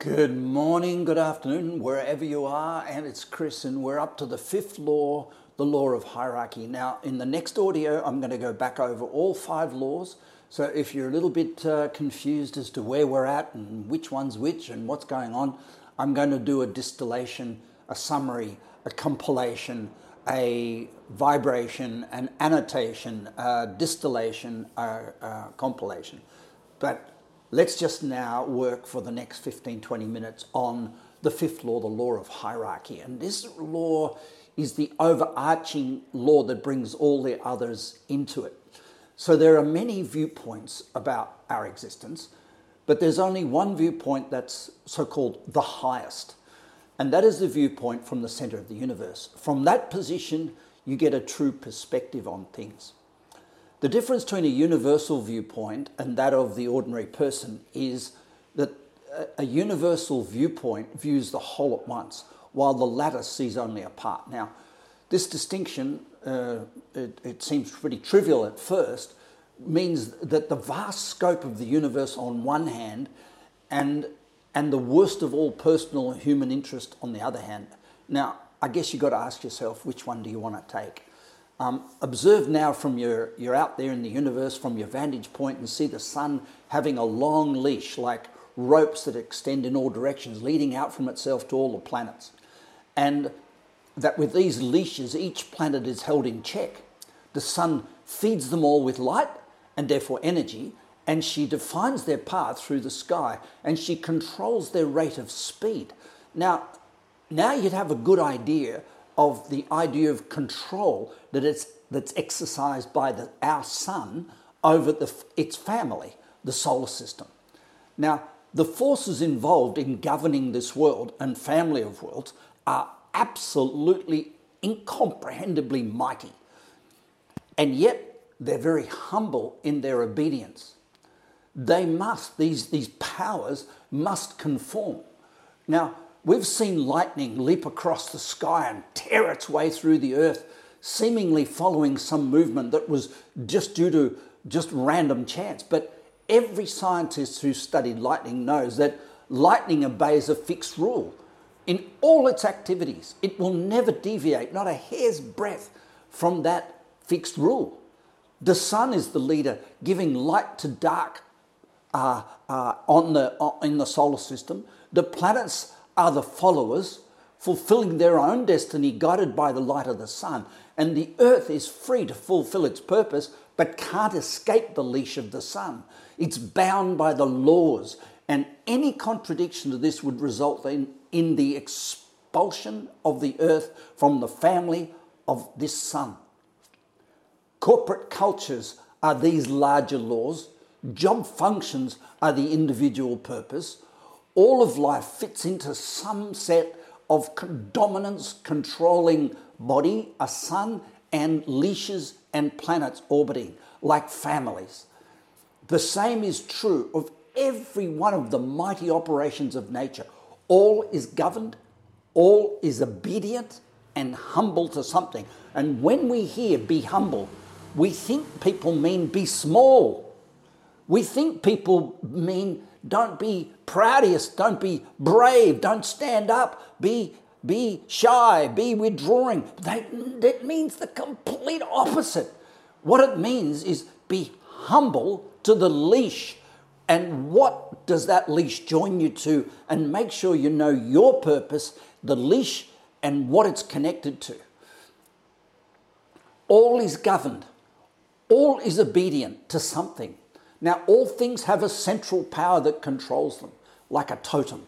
Good morning, good afternoon, wherever you are, and it's Chris, and we're up to the fifth law, the law of hierarchy. Now, in the next audio, I'm going to go back over all five laws. So, if you're a little bit uh, confused as to where we're at and which one's which and what's going on, I'm going to do a distillation, a summary, a compilation, a vibration, an annotation, a distillation, a, a compilation. But let's just now work for the next 15, 20 minutes on the fifth law, the law of hierarchy. And this law is the overarching law that brings all the others into it. So there are many viewpoints about our existence, but there's only one viewpoint that's so called the highest. And that is the viewpoint from the center of the universe. From that position, you get a true perspective on things. The difference between a universal viewpoint and that of the ordinary person is that a universal viewpoint views the whole at once, while the latter sees only a part. Now, this distinction, uh, it, it seems pretty trivial at first, means that the vast scope of the universe on one hand and and the worst of all personal human interest on the other hand. Now, I guess you've got to ask yourself which one do you want to take? Um, observe now from your, you're out there in the universe from your vantage point and see the sun having a long leash like ropes that extend in all directions, leading out from itself to all the planets. And that with these leashes, each planet is held in check. The sun feeds them all with light and therefore energy, and she defines their path through the sky and she controls their rate of speed. Now, now you'd have a good idea of the idea of control that it's, that's exercised by the, our sun over the, its family, the solar system. Now, the forces involved in governing this world and family of worlds are absolutely incomprehendibly mighty. And yet, they're very humble in their obedience they must, these, these powers must conform. Now, we've seen lightning leap across the sky and tear its way through the earth, seemingly following some movement that was just due to just random chance. But every scientist who studied lightning knows that lightning obeys a fixed rule. In all its activities, it will never deviate, not a hair's breadth from that fixed rule. The sun is the leader, giving light to dark uh, uh, on the, uh, in the solar system. The planets are the followers, fulfilling their own destiny, guided by the light of the sun. And the earth is free to fulfill its purpose, but can't escape the leash of the sun. It's bound by the laws, and any contradiction to this would result in, in the expulsion of the earth from the family of this sun. Corporate cultures are these larger laws Job functions are the individual purpose. All of life fits into some set of dominance controlling body, a sun, and leashes and planets orbiting like families. The same is true of every one of the mighty operations of nature. All is governed, all is obedient and humble to something. And when we hear be humble, we think people mean be small we think people mean don't be proud of us, don't be brave, don't stand up, be, be shy, be withdrawing. That, that means the complete opposite. What it means is be humble to the leash. And what does that leash join you to? And make sure you know your purpose, the leash, and what it's connected to. All is governed, all is obedient to something. Now, all things have a central power that controls them, like a totem.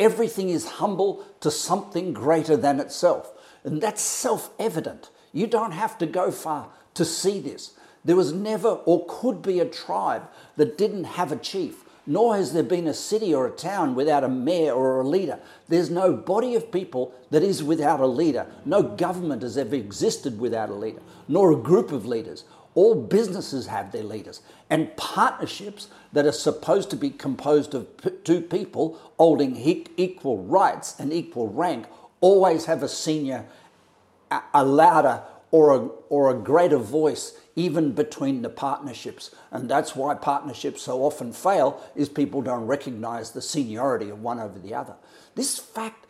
Everything is humble to something greater than itself. And that's self evident. You don't have to go far to see this. There was never or could be a tribe that didn't have a chief, nor has there been a city or a town without a mayor or a leader. There's no body of people that is without a leader. No government has ever existed without a leader, nor a group of leaders. All businesses have their leaders. And partnerships that are supposed to be composed of two people holding equal rights and equal rank always have a senior, a louder, or a, or a greater voice even between the partnerships. And that's why partnerships so often fail is people don't recognize the seniority of one over the other. This fact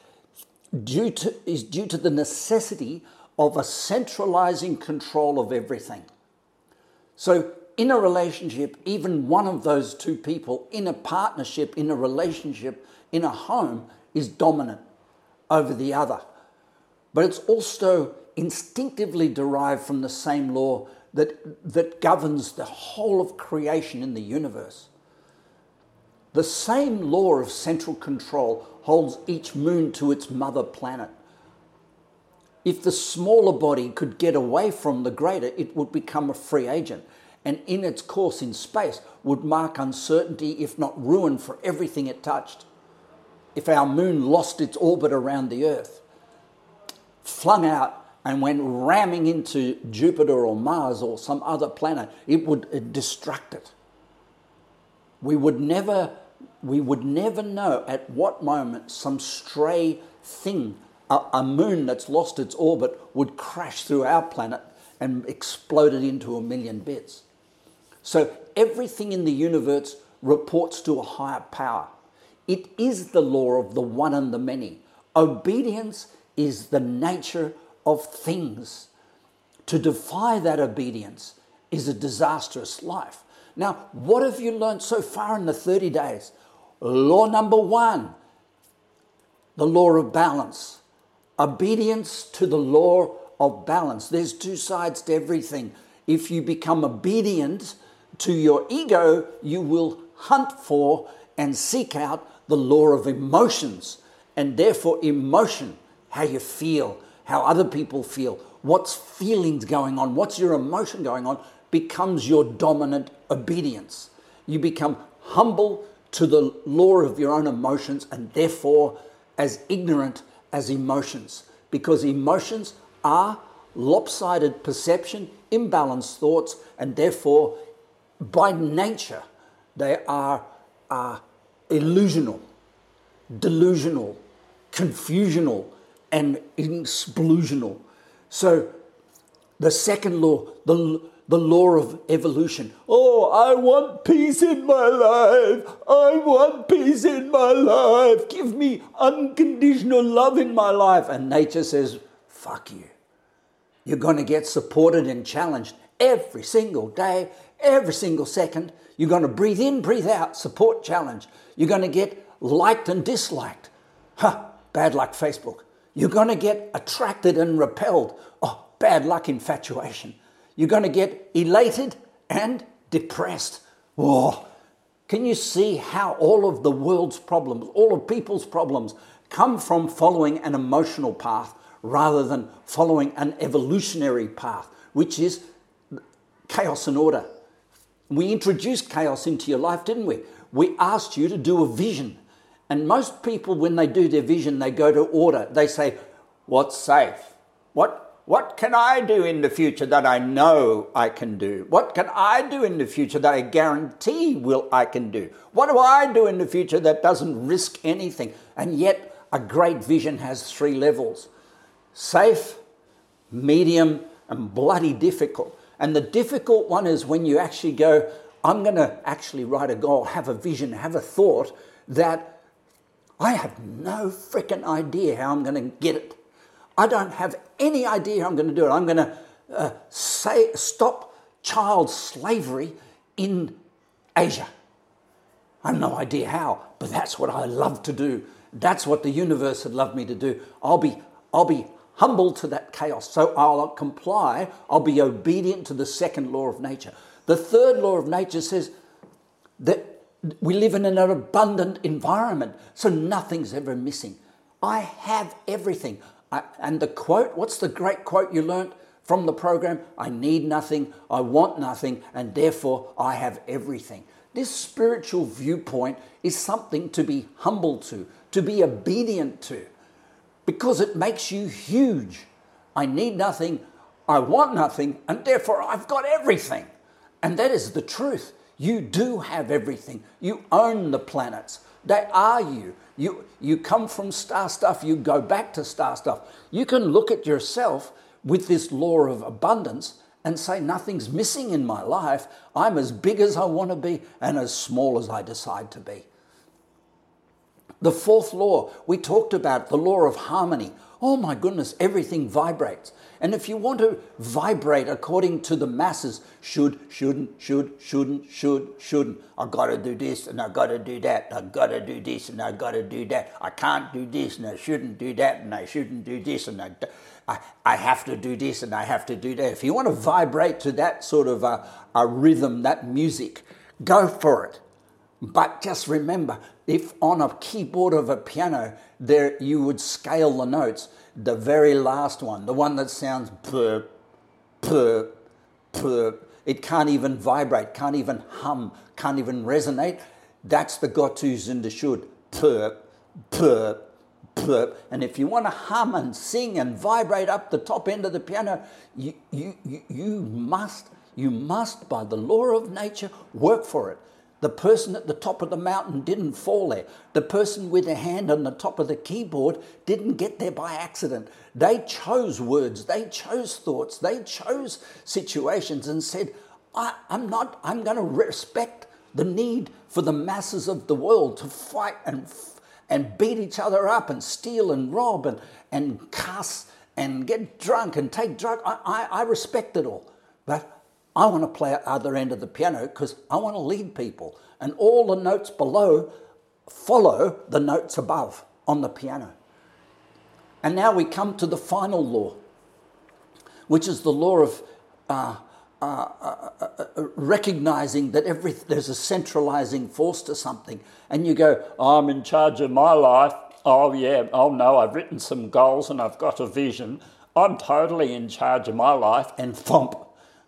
due to, is due to the necessity of a centralizing control of everything. So in a relationship, even one of those two people in a partnership, in a relationship, in a home is dominant over the other. But it's also instinctively derived from the same law that, that governs the whole of creation in the universe. The same law of central control holds each moon to its mother planet. If the smaller body could get away from the greater, it would become a free agent and in its course in space would mark uncertainty, if not ruin, for everything it touched. If our moon lost its orbit around the Earth, flung out and went ramming into Jupiter or Mars or some other planet, it would uh, destruct it. We would never, we would never know at what moment some stray thing, a, moon that's lost its orbit, would crash through our planet and explode it into a million bits. So everything in the universe reports to a higher power. It is the law of the one and the many. Obedience is the nature of things. To defy that obedience is a disastrous life. Now, what have you learned so far in the 30 days? Law number one the law of balance. Obedience to the law of balance. There's two sides to everything. If you become obedient, to your ego, you will hunt for and seek out the law of emotions. And therefore, emotion, how you feel, how other people feel, what's feelings going on, what's your emotion going on, becomes your dominant obedience. You become humble to the law of your own emotions and therefore as ignorant as emotions. Because emotions are lopsided perception, imbalanced thoughts, and therefore by nature, they are illusional, delusional, confusional, and explosional. So, the second law, the, the law of evolution. Oh, I want peace in my life. I want peace in my life. Give me unconditional love in my life. And nature says, fuck you. You're going to get supported and challenged every single day, every single second. You're going to breathe in, breathe out, support challenge. You're going to get liked and disliked. Huh, bad luck, Facebook. You're going to get attracted and repelled. Oh, bad luck, infatuation. You're going to get elated and depressed. Oh, can you see how all of the world's problems, all of people's problems, come from following an emotional path rather than following an evolutionary path, which is chaos and order. We introduced chaos into your life, didn't we? We asked you to do a vision. And most people, when they do their vision, they go to order. They say, What's safe? What, what can I do in the future that I know I can do? What can I do in the future that I guarantee will I can do? What do I do in the future that doesn't risk anything? And yet, a great vision has three levels safe, medium, and bloody difficult. And the difficult one is when you actually go, I'm going to actually write a goal, have a vision, have a thought that I have no freaking idea how I'm going to get it. I don't have any idea how I'm going to do it. I'm going to uh, say, stop child slavery in Asia. I have no idea how, but that's what I love to do. That's what the universe would love me to do. I'll be, I'll be humble to that chaos. So I'll comply, I'll be obedient to the second law of nature. The third law of nature says that we live in an abundant environment, so nothing's ever missing. I have everything. And the quote, what's the great quote you learnt from the program? I need nothing, I want nothing, and therefore I have everything. This spiritual viewpoint is something to be humble to, to be obedient to because it makes you huge. I need nothing, I want nothing, and therefore I've got everything. And that is the truth. You do have everything. You own the planets. They are you. You, you come from star stuff, you go back to star stuff. You can look at yourself with this law of abundance and say nothing's missing in my life. I'm as big as I want to be and as small as I decide to be. The fourth law, we talked about the law of harmony. Oh my goodness, everything vibrates. And if you want to vibrate according to the masses, should, shouldn't, should, shouldn't, should, shouldn't, I gotta do this and I gotta do that, I gotta do this and I gotta do that, I can't do this and I shouldn't do that and I shouldn't do this and I, I, I have to do this and I have to do that. If you want to vibrate to that sort of a, a rhythm, that music, go for it. But just remember, if on a keyboard of a piano there you would scale the notes, the very last one, the one that sounds plurp, plurp, plurp, it can't even vibrate, can't even hum, can't even resonate. That's the the should. Plurp, plurp, plurp. And if you want to hum and sing and vibrate up the top end of the piano, you, you, you must, you must, by the law of nature, work for it. The person at the top of the mountain didn't fall there. The person with their hand on the top of the keyboard didn't get there by accident. They chose words, they chose thoughts, they chose situations and said, I, am not, I'm going to respect the need for the masses of the world to fight and, and beat each other up and steal and rob and, and cuss and get drunk and take drugs. I, I, I respect it all. But I want to play at the other end of the piano because I want to lead people. And all the notes below follow the notes above on the piano. And now we come to the final law, which is the law of uh, uh, uh, uh, uh recognizing that every, there's a centralizing force to something. And you go, I'm in charge of my life. Oh, yeah. Oh, no, I've written some goals and I've got a vision. I'm totally in charge of my life. And thump,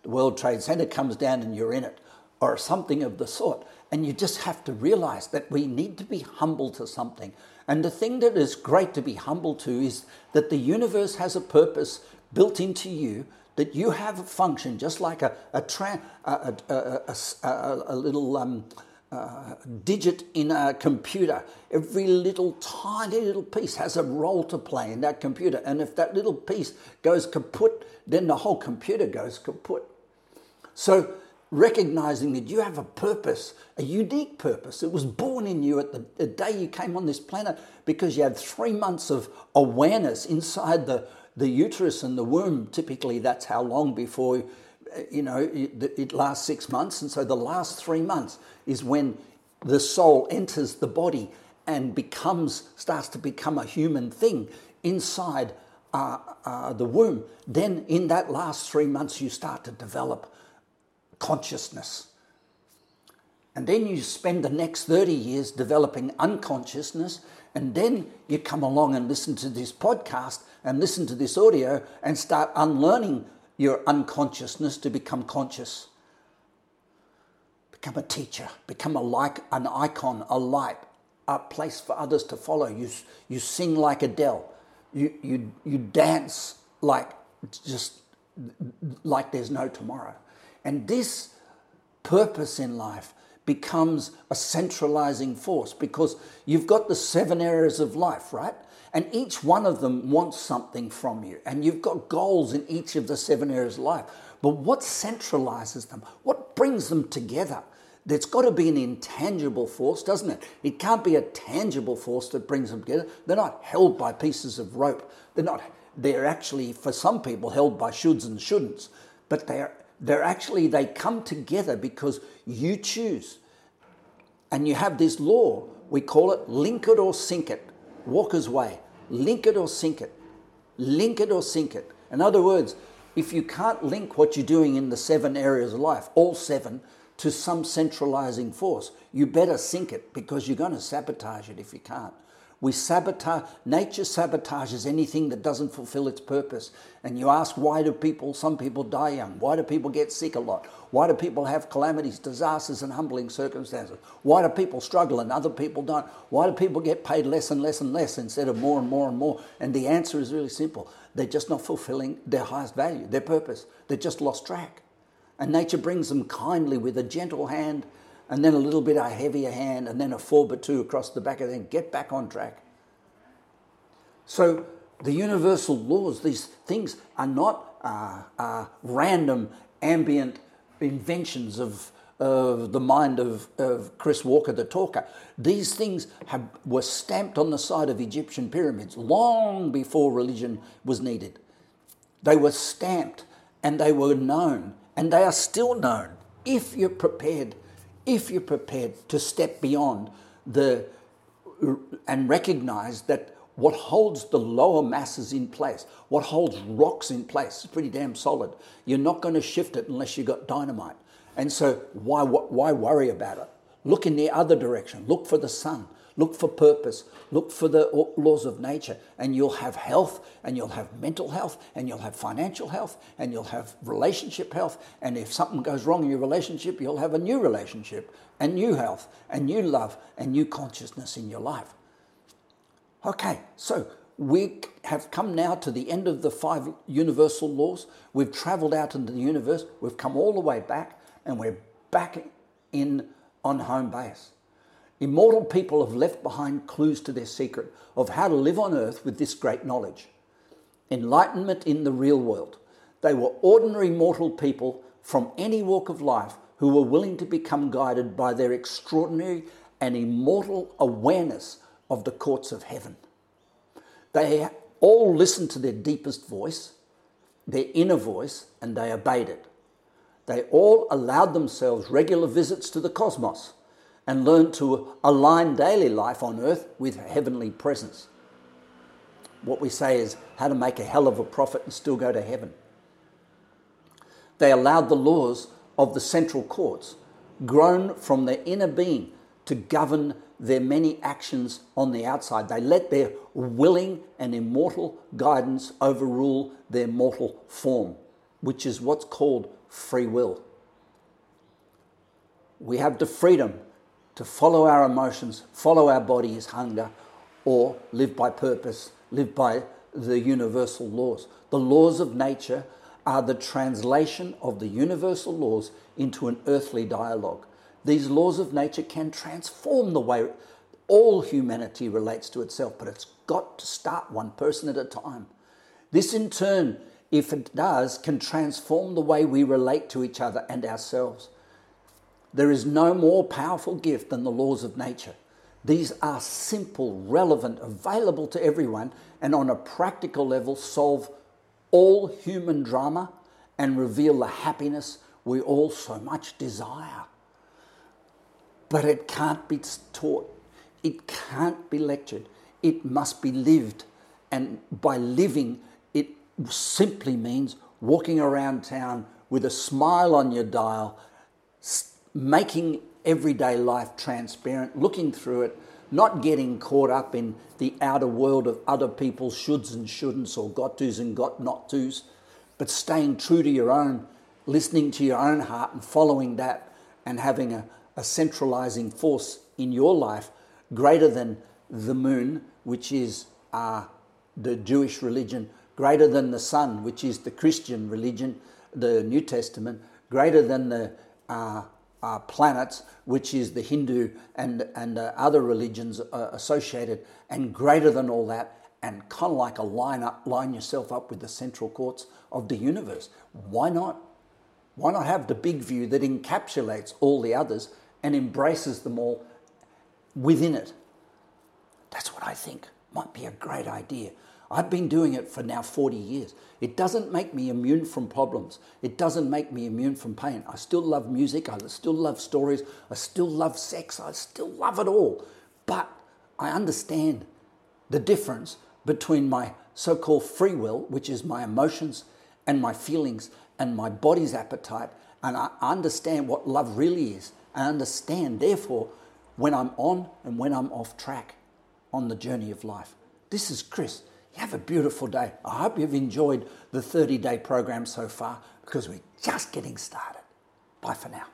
World Trade Center comes down and you're in it, or something of the sort. And you just have to realize that we need to be humble to something. And the thing that is great to be humble to is that the universe has a purpose built into you, that you have a function, just like a, a, tra- a, a, a little um, uh, digit in a computer. Every little tiny little piece has a role to play in that computer. And if that little piece goes kaput, then the whole computer goes kaput. So, recognizing that you have a purpose, a unique purpose, it was born in you at the, the day you came on this planet because you had three months of awareness inside the, the uterus and the womb. Typically, that's how long before you know it, it, lasts six months and so the last three months is when the soul enters the body and becomes starts to become a human thing inside uh, uh, the womb then in that last three months you start to develop consciousness. And then you spend the next 30 years developing unconsciousness, and then you come along and listen to this podcast and listen to this audio and start unlearning your unconsciousness to become conscious. Become a teacher, become a like, an icon, a light, a place for others to follow. You, you sing like Adele. You, you, you dance like just like there's no tomorrow. And this purpose in life becomes a centralizing force because you've got the seven areas of life, right? And each one of them wants something from you. And you've got goals in each of the seven areas of life. But what centralizes them? What brings them together? There's got to be an intangible force, doesn't it? It can't be a tangible force that brings them together. They're not held by pieces of rope. They're not, they're actually, for some people, held by shoulds and shouldn'ts. But they're they're actually, they come together because you choose. And you have this law, we call it link it or sink it. Walker's way. Link it or sink it. Link it or sink it. In other words, if you can't link what you're doing in the seven areas of life, all seven, to some centralizing force, you better sink it because you're going to sabotage it if you can't. We sabotage, nature sabotages anything that doesn't fulfill its purpose. And you ask, why do people, some people die young? Why do people get sick a lot? Why do people have calamities, disasters, and humbling circumstances? Why do people struggle and other people don't? Why do people get paid less and less and less instead of more and more and more? And the answer is really simple they're just not fulfilling their highest value, their purpose. They've just lost track. And nature brings them kindly with a gentle hand and then a little bit a heavier hand, and then a four by two across the back, and then get back on track. So The universal laws, these things are not uh, uh, random, ambient inventions of, of the mind of, of Chris Walker, the talker. These things have, were stamped on the side of Egyptian pyramids long before religion was needed. They were stamped and they were known, and they are still known if you're prepared, if you're prepared to step beyond the and recognize that what holds the lower masses in place, what holds rocks in place, is pretty damn solid. You're not going to shift it unless you've got dynamite. And so, why, why worry about it? Look in the other direction. Look for the sun. Look for purpose. Look for the laws of nature, and you'll have health, and you'll have mental health, and you'll have financial health, and you'll have relationship health. And if something goes wrong in your relationship, you'll have a new relationship, and new health, and new love, and new consciousness in your life. Okay, so we have come now to the end of the five universal laws. We've traveled out into the universe, we've come all the way back, and we're back in on home base. Immortal people have left behind clues to their secret of how to live on earth with this great knowledge. Enlightenment in the real world. They were ordinary mortal people from any walk of life who were willing to become guided by their extraordinary and immortal awareness of the courts of heaven. They all listened to their deepest voice, their inner voice, and they obeyed it. They all allowed themselves regular visits to the cosmos and learn to align daily life on earth with heavenly presence. What we say is how to make a hell of a profit and still go to heaven. They allowed the laws of the central courts, grown from their inner being, to govern their many actions on the outside. They let their willing and immortal guidance overrule their mortal form, which is what's called free will. We have the freedom to follow our emotions, follow our body's hunger, or live by purpose, live by the universal laws. The laws of nature are the translation of the universal laws into an earthly dialogue. These laws of nature can transform the way all humanity relates to itself, but it's got to start one person at a time. This, in turn, if it does, can transform the way we relate to each other and ourselves. There is no more powerful gift than the laws of nature. These are simple, relevant, available to everyone, and on a practical level, solve all human drama and reveal the happiness we all so much desire but it can't be taught. It can't be lectured. It must be lived. And by living, it simply means walking around town with a smile on your dial, making everyday life transparent, looking through it, not getting caught up in the outer world of other people's shoulds and shouldn'ts or got tos and got not tos, but staying true to your own, listening to your own heart and following that and having a, a centralizing force in your life greater than the moon, which is uh, the Jewish religion, greater than the sun, which is the Christian religion, the New Testament, greater than the uh, uh, planets, which is the Hindu and, and uh, other religions uh, associated, and greater than all that, and kind of like a line up, line yourself up with the central courts of the universe. Why not? Why not have the big view that encapsulates all the others and embraces them all within it. That's what I think might be a great idea. I've been doing it for now 40 years. It doesn't make me immune from problems. It doesn't make me immune from pain. I still love music. I still love stories. I still love sex. I still love it all. But I understand the difference between my so called free will, which is my emotions and my feelings and my body's appetite. And I understand what love really is. I understand, therefore, when I'm on and when I'm off track on the journey of life. This is Chris. Have a beautiful day. I hope you've enjoyed the 30 day program so far because we're just getting started. Bye for now.